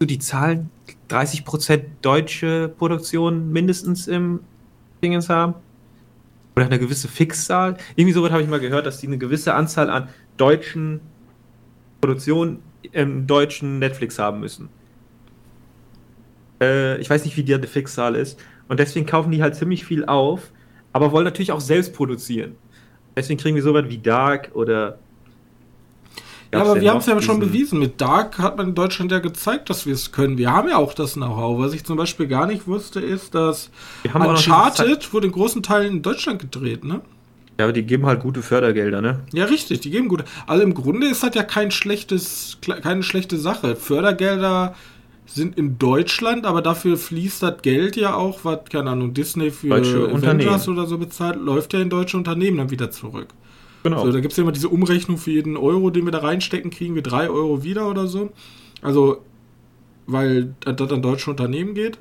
die Zahlen 30% deutsche Produktion mindestens im Dingens haben. Oder eine gewisse Fixzahl. Irgendwie sowas habe ich mal gehört, dass die eine gewisse Anzahl an deutschen Produktionen im deutschen Netflix haben müssen. Äh, ich weiß nicht, wie die eine Fixzahl ist. Und deswegen kaufen die halt ziemlich viel auf, aber wollen natürlich auch selbst produzieren. Deswegen kriegen wir sowas wie Dark oder ja, aber wir haben es ja schon bewiesen. Mit Dark hat man in Deutschland ja gezeigt, dass wir es können. Wir haben ja auch das Know-how. Was ich zum Beispiel gar nicht wusste, ist, dass Uncharted wurde in großen Teilen in Deutschland gedreht, ne? Ja, aber die geben halt gute Fördergelder, ne? Ja, richtig, die geben gute. Also im Grunde ist das ja kein schlechtes, keine schlechte Sache. Fördergelder sind in Deutschland, aber dafür fließt das Geld ja auch, was, keine Ahnung, Disney für Avengers oder so bezahlt, läuft ja in deutsche Unternehmen dann wieder zurück. Genau. So, da gibt es ja immer diese Umrechnung für jeden Euro, den wir da reinstecken, kriegen wir drei Euro wieder oder so. Also, weil das an deutsche Unternehmen geht.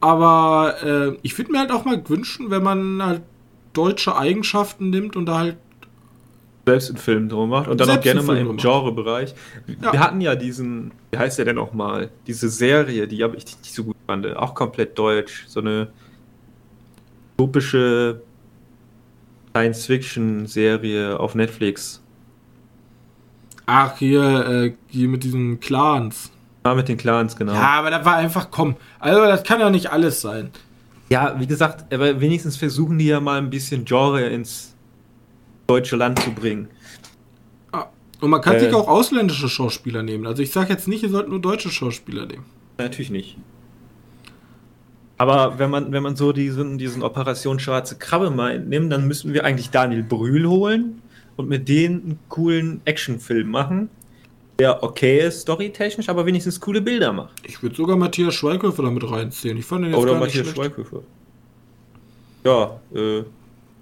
Aber äh, ich würde mir halt auch mal wünschen, wenn man halt deutsche Eigenschaften nimmt und da halt selbst einen Film drum macht und dann auch gerne mal im Genrebereich. Ja. Wir hatten ja diesen, wie heißt der denn nochmal? Diese Serie, die habe ich nicht so gut fand, auch komplett deutsch, so eine utopische Science-Fiction-Serie auf Netflix. Ach, hier, äh, hier mit diesen Clans. Ja, mit den Clans, genau. Ja, aber das war einfach, komm. Also, das kann ja nicht alles sein. Ja, wie gesagt, aber wenigstens versuchen die ja mal ein bisschen Genre ins deutsche Land zu bringen. Ah, und man kann äh, sich auch ausländische Schauspieler nehmen. Also, ich sage jetzt nicht, ihr sollt nur deutsche Schauspieler nehmen. Natürlich nicht. Aber wenn man, wenn man so diesen, diesen Operation Schwarze Krabbe mal nimmt, dann müssten wir eigentlich Daniel Brühl holen und mit denen einen coolen Actionfilm machen, der okay ist, storytechnisch, aber wenigstens coole Bilder macht. Ich würde sogar Matthias Schweighöfer damit reinziehen. Ich fand den jetzt Oder Matthias nicht Schweighöfer. Ja, äh, ja,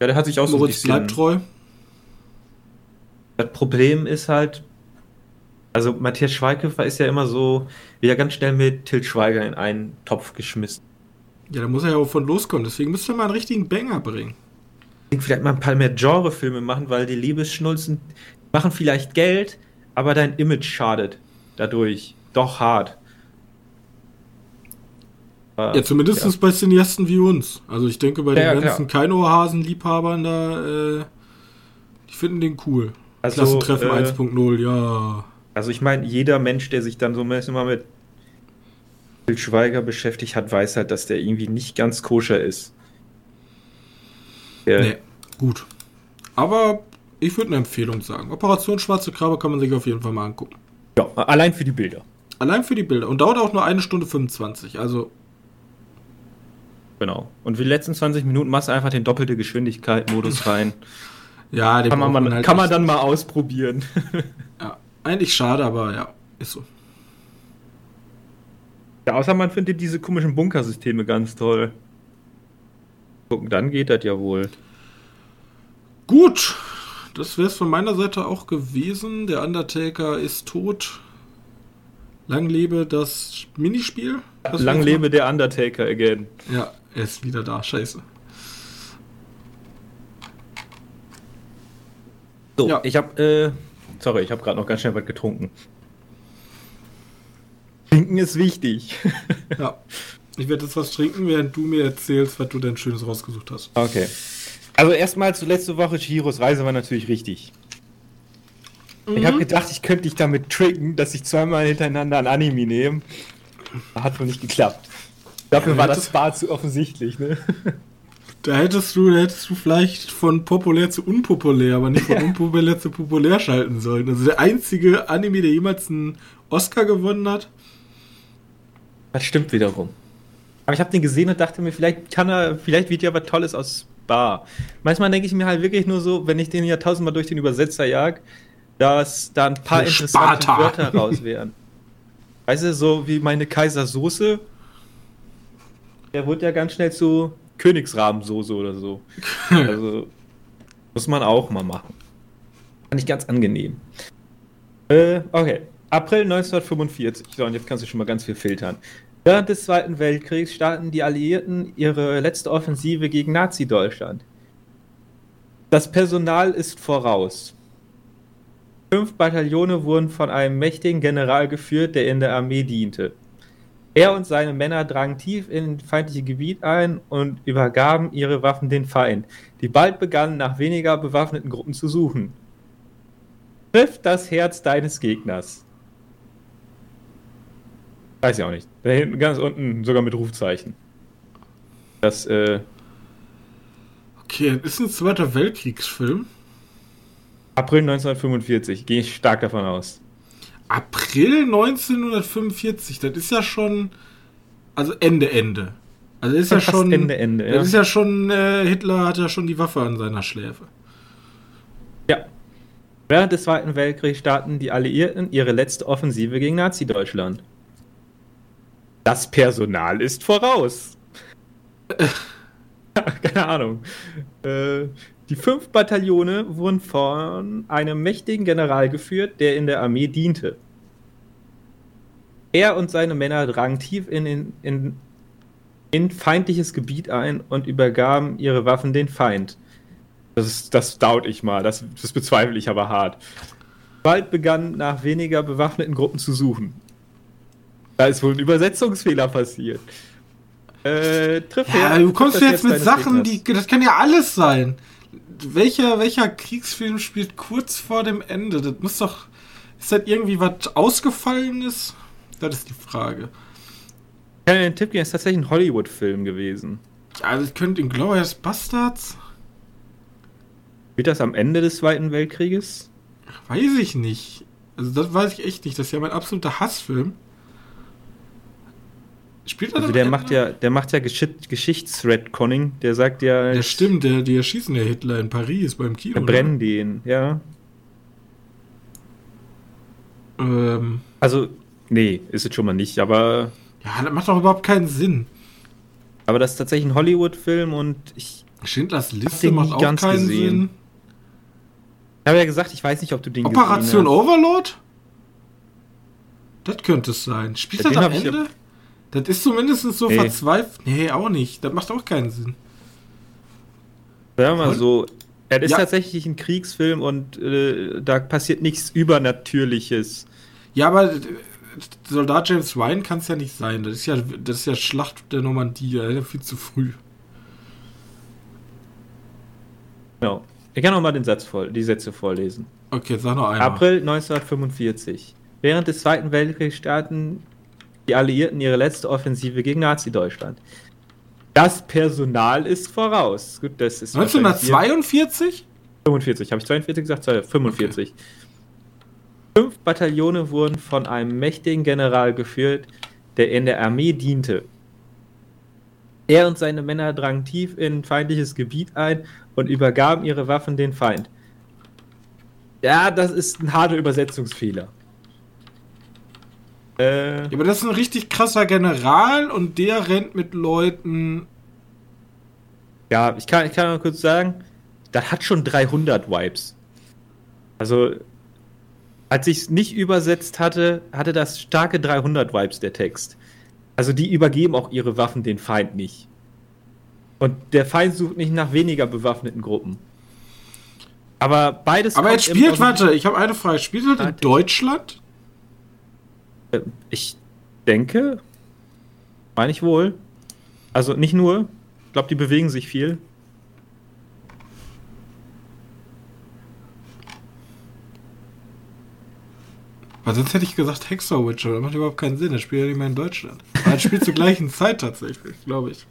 der hat sich auch Moritz so ein bisschen... bleibt treu. Das Problem ist halt, also Matthias Schweighöfer ist ja immer so, wieder ganz schnell mit Til Schweiger in einen Topf geschmissen. Ja, da muss er ja auch von loskommen. Deswegen müsste mal einen richtigen Banger bringen. Vielleicht mal ein paar mehr Genrefilme machen, weil die Liebesschnulzen machen vielleicht Geld, aber dein Image schadet dadurch. Doch hart. Ja, zumindest ja. bei Cineasten wie uns. Also ich denke, bei ja, den ganzen Keinohasen-Liebhabern da, äh, die finden den cool. Also, Klassentreffen äh, 1.0, ja. Also ich meine, jeder Mensch, der sich dann so ein bisschen mal mit Bill Schweiger beschäftigt hat, weiß halt, dass der irgendwie nicht ganz koscher ist. Ja. Nee, gut. Aber ich würde eine Empfehlung sagen. Operation Schwarze Krabbe kann man sich auf jeden Fall mal angucken. Ja, allein für die Bilder. Allein für die Bilder. Und dauert auch nur eine Stunde 25. Also. Genau. Und für die letzten 20 Minuten machst du einfach den doppelte Geschwindigkeit-Modus rein. ja, den kann, man, man halt kann man dann mal ausprobieren. ja, eigentlich schade, aber ja, ist so. Ja, außer man findet diese komischen Bunkersysteme ganz toll. Gucken, dann geht das ja wohl. Gut, das wäre es von meiner Seite auch gewesen. Der Undertaker ist tot. Lang lebe das Minispiel. Das Lang lebe der Undertaker again. Ja, er ist wieder da. Scheiße. So, ja. ich habe, äh, sorry, ich habe gerade noch ganz schnell was getrunken. Trinken ist wichtig. ja. Ich werde jetzt was trinken, während du mir erzählst, was du denn Schönes rausgesucht hast. Okay. Also erstmal zu letzte Woche, Chihiros Reise war natürlich richtig. Mhm. Ich habe gedacht, ich könnte dich damit tricken, dass ich zweimal hintereinander ein Anime nehme. Hat wohl nicht geklappt. Dafür ja, war das Bar zu offensichtlich, ne? Da hättest du, da hättest du vielleicht von populär zu unpopulär, aber nicht von ja. unpopulär zu populär schalten sollen. Also der einzige Anime, der jemals einen Oscar gewonnen hat. Das stimmt wiederum. Aber ich habe den gesehen und dachte mir, vielleicht kann er, vielleicht wird ja was Tolles aus Bar. Manchmal denke ich mir halt wirklich nur so, wenn ich den ja tausendmal durch den Übersetzer jag, dass da ein paar interessante Sparta. Wörter raus wären. Weißt du, so wie meine Kaisersoße, der wurde ja ganz schnell zu Königsrabensoße oder so. Also muss man auch mal machen. Fand ich ganz angenehm. Äh, okay. April 1945. So, und jetzt kannst du schon mal ganz viel filtern. Während des Zweiten Weltkriegs starten die Alliierten ihre letzte Offensive gegen Nazi-Deutschland. Das Personal ist voraus. Fünf Bataillone wurden von einem mächtigen General geführt, der in der Armee diente. Er und seine Männer drangen tief in feindliche Gebiet ein und übergaben ihre Waffen den Feind, die bald begannen, nach weniger bewaffneten Gruppen zu suchen. Triff das Herz deines Gegners. Weiß ich auch nicht. Da hinten ganz unten sogar mit Rufzeichen. Das, äh. Okay, ist ein Zweiter Weltkriegsfilm. April 1945, gehe ich stark davon aus. April 1945, das ist ja schon. Also Ende, Ende. Also ist ja schon. Ende, Ende, ja. Das ist ja schon. Äh, Hitler hat ja schon die Waffe an seiner Schläfe. Ja. Während des Zweiten Weltkriegs starten die Alliierten ihre letzte Offensive gegen Nazi-Deutschland. Das Personal ist voraus. Keine Ahnung. Äh, die fünf Bataillone wurden von einem mächtigen General geführt, der in der Armee diente. Er und seine Männer drangen tief in, in, in, in feindliches Gebiet ein und übergaben ihre Waffen den Feind. Das, ist, das dauert ich mal, das, das bezweifle ich aber hart. Bald begann nach weniger bewaffneten Gruppen zu suchen. Da ist wohl ein Übersetzungsfehler passiert. Äh, trifft ja, du kommst jetzt, jetzt mit Sachen, die. Das kann ja alles sein welcher, welcher Kriegsfilm spielt kurz vor dem Ende? Das muss doch. Ist das irgendwie was Ausgefallenes? Das ist die Frage. Ja, den Tipp geben, ist tatsächlich ein Hollywood-Film gewesen. Ja, das könnte in Glorious Bastards. Wird das am Ende des Zweiten Weltkrieges? Weiß ich nicht. Also, das weiß ich echt nicht. Das ist ja mein absoluter Hassfilm. Spielt er also der macht ja, der macht ja Gesch Geschichtsredconning. Der sagt ja. Ja, stimmt. Der, die erschießen ja Hitler in Paris beim Kino. Der brennen den, ja. Ähm. Also, nee, ist es schon mal nicht, aber. Ja, das macht doch überhaupt keinen Sinn. Aber das ist tatsächlich ein Hollywood-Film und ich. Schindlers Liste macht auch keinen gesehen. Sinn. Ich habe ja gesagt, ich weiß nicht, ob du den Operation Overlord? Das könnte es sein. Spielt das am Ende? Das ist zumindest so nee. verzweifelt. Nee, auch nicht. Das macht auch keinen Sinn. Wir mal so, er ist ja. tatsächlich ein Kriegsfilm und äh, da passiert nichts Übernatürliches. Ja, aber äh, Soldat James Ryan kann es ja nicht sein. Das ist ja, das ist ja Schlacht der Normandie, ja viel zu früh. Genau. Ich kann noch mal den Satz voll, die Sätze vorlesen. Okay, sag noch einmal. April 1945. Während des Zweiten Weltkriegs starten die Alliierten ihre letzte Offensive gegen Nazi-Deutschland. Das Personal ist voraus. Gut, das ist 1942? 45, habe ich 42 gesagt? 45. Okay. Fünf Bataillone wurden von einem mächtigen General geführt, der in der Armee diente. Er und seine Männer drangen tief in feindliches Gebiet ein und übergaben ihre Waffen den Feind. Ja, das ist ein harter Übersetzungsfehler. Äh, ja, aber das ist ein richtig krasser General und der rennt mit Leuten. Ja, ich kann, ich kann mal kurz sagen, das hat schon 300 Vibes. Also, als ich es nicht übersetzt hatte, hatte das starke 300 Vibes, der Text. Also, die übergeben auch ihre Waffen den Feind nicht. Und der Feind sucht nicht nach weniger bewaffneten Gruppen. Aber beides. Aber jetzt spielt, warte, ich habe eine Frage. Spielt er in Deutschland? Ich denke. Meine ich wohl. Also nicht nur. Ich glaube, die bewegen sich viel. Weil sonst hätte ich gesagt Hexer Witcher. Das macht überhaupt keinen Sinn. Das spielt ja nicht mehr in Deutschland. Aber das spielt zur gleichen Zeit tatsächlich, glaube ich.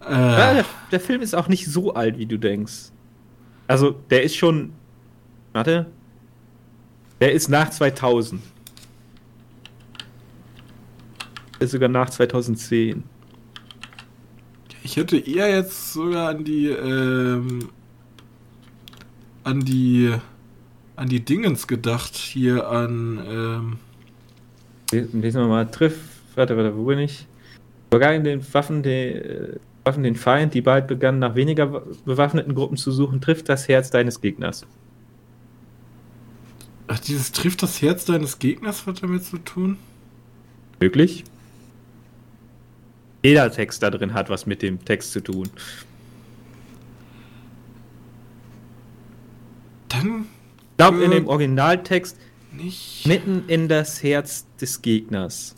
Äh. Ja, der, der, Film ist auch nicht so alt, wie du denkst. Also, der ist schon. Warte. Der ist nach 2000. Der ist sogar nach 2010. Ich hätte eher jetzt sogar an die. Ähm, an die an die Dingens gedacht, hier an. Ähm Lesen wir mal. Triff. Warte, warte, wo bin ich? Übergang den Waffen, die, äh, Waffen den Feind, die bald begannen, nach weniger bewaffneten Gruppen zu suchen, trifft das Herz deines Gegners. Ach, dieses trifft das Herz deines Gegners hat damit zu tun? Möglich. Jeder Text da drin hat was mit dem Text zu tun. Dann glaube, in dem Originaltext nicht. mitten in das Herz des Gegners.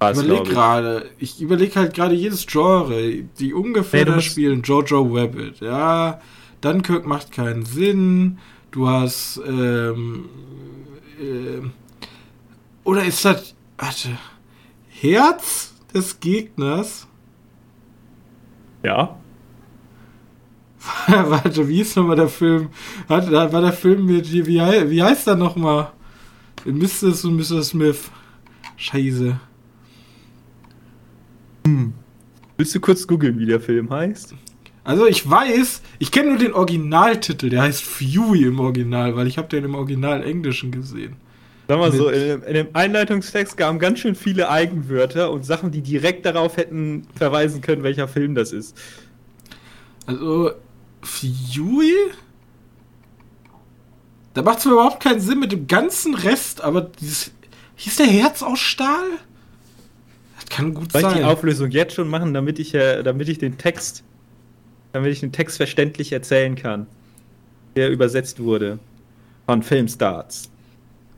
Ich überlege gerade, ich überlege halt gerade jedes Genre, die ungefähr nee, spielen. Jojo Rabbit, ja. Dunkirk macht keinen Sinn. Du hast, ähm, äh, oder ist das, warte, Herz des Gegners? Ja. Warte, wie ist nochmal der Film? Warte, da war der Film mit, wie, wie heißt der nochmal? Mrs. und Mr. Smith. Scheiße. Hm. Willst du kurz googeln, wie der Film heißt? Also ich weiß, ich kenne nur den Originaltitel, der heißt Fury im Original, weil ich habe den im Original Englischen gesehen. Sag mal so, in, in, dem Einleitungstext kamen ganz schön viele Eigenwörter und Sachen, die direkt darauf hätten verweisen können, welcher Film das ist. Also, Fury? Da macht es mir überhaupt keinen Sinn mit dem ganzen Rest, aber dieses. Hieß der Herz aus Stahl? Das kann gut Soll sein. Soll ich die Auflösung jetzt schon machen, damit ich, äh, damit ich den Text, damit ich den Text verständlich erzählen kann, der übersetzt wurde von Filmstarts.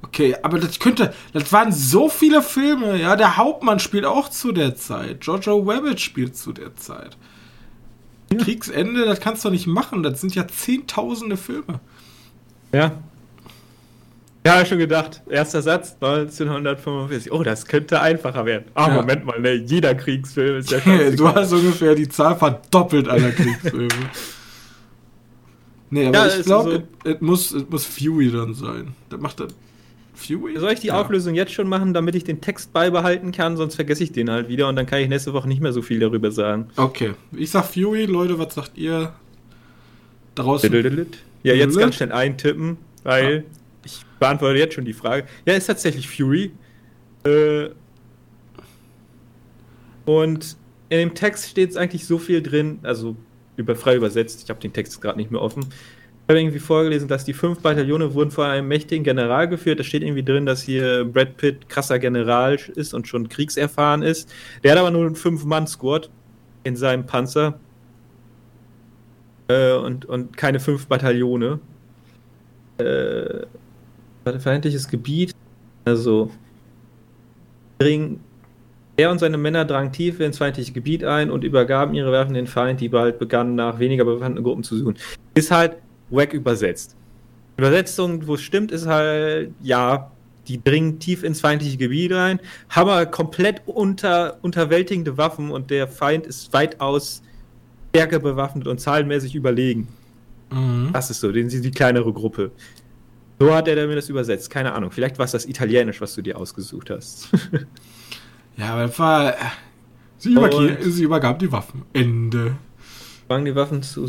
Okay, aber das könnte, das waren so viele Filme, ja, der Hauptmann spielt auch zu der Zeit, Jojo Rabbit spielt zu der Zeit. Ja. Kriegsende, das kannst du nicht machen. Das sind ja zehntausende Filme. Ja. Ja, schon gedacht. Erster Satz, 1945. Oh, das könnte einfacher werden. Ah, ja. Moment mal, ne? Jeder Kriegsfilm ist ja schon. du hast ungefähr die Zahl verdoppelt aller Kriegsfilme. nee, aber ja, ich glaube, so es muss, muss Fury dann sein. Das macht das Fury? Soll ich die ja. Auflösung jetzt schon machen, damit ich den Text beibehalten kann? Sonst vergesse ich den halt wieder und dann kann ich nächste Woche nicht mehr so viel darüber sagen. Okay. Ich sag Fury, Leute, was sagt ihr draußen? Ja, jetzt ganz schnell eintippen, weil ja. ich beantworte jetzt schon die Frage. Ja, ist tatsächlich Fury. Äh, und in dem Text steht es eigentlich so viel drin, also über, frei übersetzt, ich habe den Text gerade nicht mehr offen habe irgendwie vorgelesen, dass die fünf Bataillone wurden von einem mächtigen General geführt. Da steht irgendwie drin, dass hier Brad Pitt krasser General ist und schon kriegserfahren ist. Der hat aber nur einen Fünf-Mann-Squad in seinem Panzer. Äh, und, und keine fünf Bataillone. Äh, feindliches Gebiet. Also, er und seine Männer drangen tief ins feindliche Gebiet ein und übergaben ihre Waffen den Feind, die bald begannen, nach weniger bekannten Gruppen zu suchen. Ist halt wack übersetzt. Übersetzung, wo es stimmt, ist halt, ja, die dringen tief ins feindliche Gebiet rein, haben aber komplett unter, unterwältigende Waffen und der Feind ist weitaus stärker bewaffnet und zahlenmäßig überlegen. Mhm. Das ist so, den sie die kleinere Gruppe. So hat er mir das übersetzt. Keine Ahnung. Vielleicht war es das Italienisch, was du dir ausgesucht hast. ja, aber das war. Sie, sie übergab die Waffen. Ende. Fangen die Waffen zu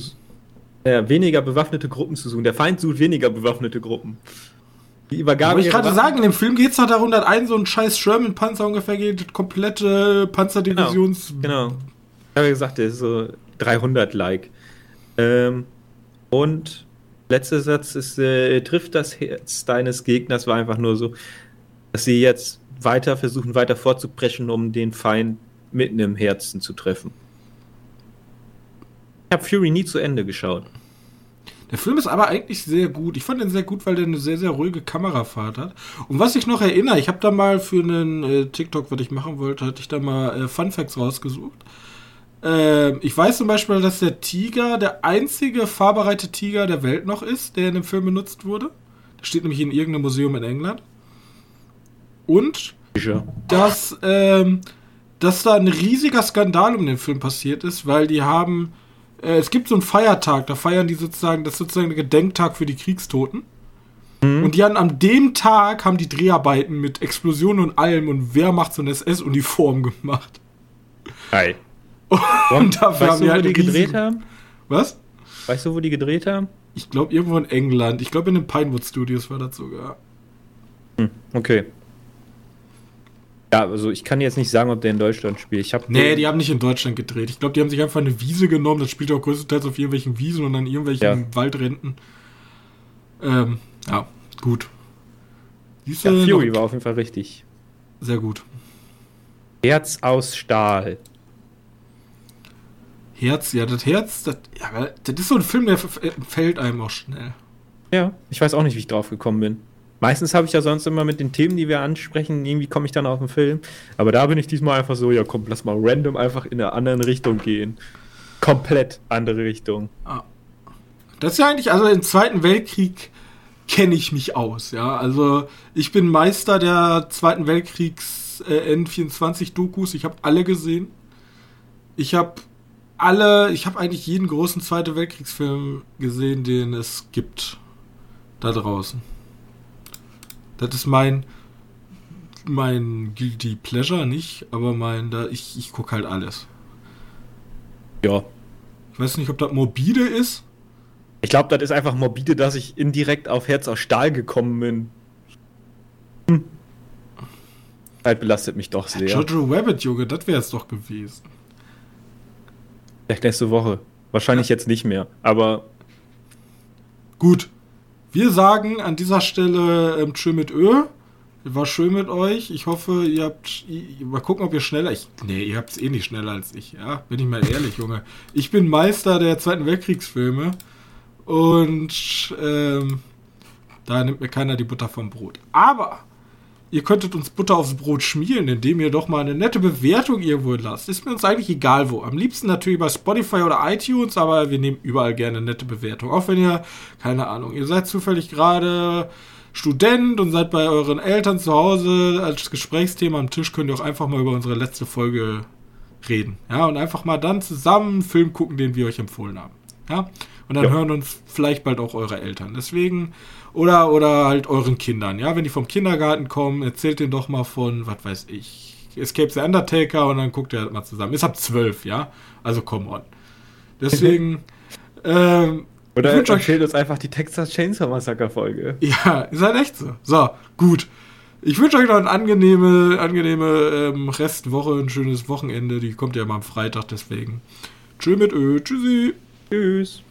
ja, weniger bewaffnete Gruppen zu suchen. Der Feind sucht weniger bewaffnete Gruppen. Die Übergabe. Wollte ich gerade sagen, in dem Film geht es doch darum, dass ein so ein scheiß Sherman-Panzer ungefähr geht, komplette Panzerdivisions. Genau. genau. Ich habe gesagt, der ist so 300-like. Ähm, und letzter Satz ist, äh, trifft das Herz deines Gegners, war einfach nur so, dass sie jetzt weiter versuchen, weiter vorzupreschen, um den Feind mitten im Herzen zu treffen. Ich habe Fury nie zu Ende geschaut. Der Film ist aber eigentlich sehr gut. Ich fand den sehr gut, weil der eine sehr, sehr ruhige Kamerafahrt hat. Und was ich noch erinnere, ich habe da mal für einen äh, TikTok, was ich machen wollte, hatte ich da mal äh, Fun Facts rausgesucht. Äh, ich weiß zum Beispiel, dass der Tiger der einzige fahrbereite Tiger der Welt noch ist, der in dem Film benutzt wurde. Der steht nämlich in irgendeinem Museum in England. Und Sicher. dass, ähm, dass da ein riesiger Skandal um den Film passiert ist, weil die haben äh, es gibt so einen Feiertag, da feiern die sozusagen, das ist sozusagen der Gedenktag für die Kriegstoten. Mhm. Und die haben an dem Tag haben die Dreharbeiten mit Explosionen und allem und wer macht so eine SS-Uniform gemacht. Hi. Und dafür weißt haben du, wo die gedreht haben? Was? Weißt du, wo die gedreht haben? Ich glaube irgendwo in England. Ich glaube in den Pinewood Studios war das sogar. Hm, okay. Ja, also ich kann jetzt nicht sagen, ob der in Deutschland spielt. Ich hab nee, die haben nicht in Deutschland gedreht. Ich glaube, die haben sich einfach eine Wiese genommen. Das spielt auch größtenteils auf irgendwelchen Wiesen und an irgendwelchen ja. Waldränden. Ähm, ja, gut. Siehst ja, Fury noch? war auf jeden Fall richtig. Sehr gut. Herz aus Stahl. Herz, ja, das Herz, das, ja, das ist so ein Film, der fällt einem auch schnell. Ja, ich weiß auch nicht, wie ich drauf gekommen bin. Meistens habe ich ja sonst immer mit den Themen, die wir ansprechen, irgendwie komme ich dann auf den Film. Aber da bin ich diesmal einfach so, ja komm, lass mal random einfach in eine andere Richtung gehen. Komplett andere Richtung. Ah. Das ist ja eigentlich, also im Zweiten Weltkrieg kenne ich mich aus, ja. Also ich bin Meister der Zweiten Weltkriegs äh, N24-Dokus. Ich habe alle gesehen. Ich habe alle, ich habe eigentlich jeden großen Zweiten Weltkriegsfilm gesehen, den es gibt. Da draußen. Das ist mein mein Guilty Pleasure nicht, aber mein, da ich, ich gucke halt alles. Ja. Ich weiß nicht, ob das morbide ist. Ich glaube, das ist einfach morbide, dass ich indirekt auf Herz aus Stahl gekommen bin. Hm. Halt belastet mich doch sehr. Jojo Rabbit, Junge, das wäre es doch gewesen. Vielleicht nächste Woche. Wahrscheinlich ja. jetzt nicht mehr, aber. Gut, wir sagen an dieser Stelle ähm, Tschö mit Ö. War schön mit euch. Ich hoffe, ihr habt. Mal gucken, ob ihr schneller. Ich, nee, ihr habt es eh nicht schneller als ich, ja? Bin ich mal ehrlich, Junge. Ich bin Meister der Zweiten Weltkriegsfilme. Und ähm, da nimmt mir keiner die Butter vom Brot. Aber Ihr könntet uns Butter aufs Brot schmieren, indem ihr doch mal eine nette Bewertung irgendwo lasst. Ist mir uns eigentlich egal wo. Am liebsten natürlich bei Spotify oder iTunes, aber wir nehmen überall gerne nette Bewertung. Auch wenn ihr, keine Ahnung, ihr seid zufällig gerade Student und seid bei euren Eltern zu Hause als Gesprächsthema am Tisch, könnt ihr auch einfach mal über unsere letzte Folge reden. Ja, und einfach mal dann zusammen einen Film gucken, den wir euch empfohlen haben. Ja, und dann ja. hören uns vielleicht bald auch eure Eltern. Deswegen oder, oder halt euren Kindern, ja. Wenn die vom Kindergarten kommen, erzählt denen doch mal von, was weiß ich, Escape the Undertaker und dann guckt ihr halt mal zusammen. Ist ab zwölf, ja. Also come on. Deswegen. ähm, oder er erzählt uns einfach die Texas Chainsaw Massacre Folge. Ja, ist halt echt so. So, gut. Ich wünsche euch noch eine angenehme, angenehme ähm, Restwoche, ein schönes Wochenende. Die kommt ja mal am Freitag, deswegen. Tschüss mit Ö. Tschüssi. Tschüss.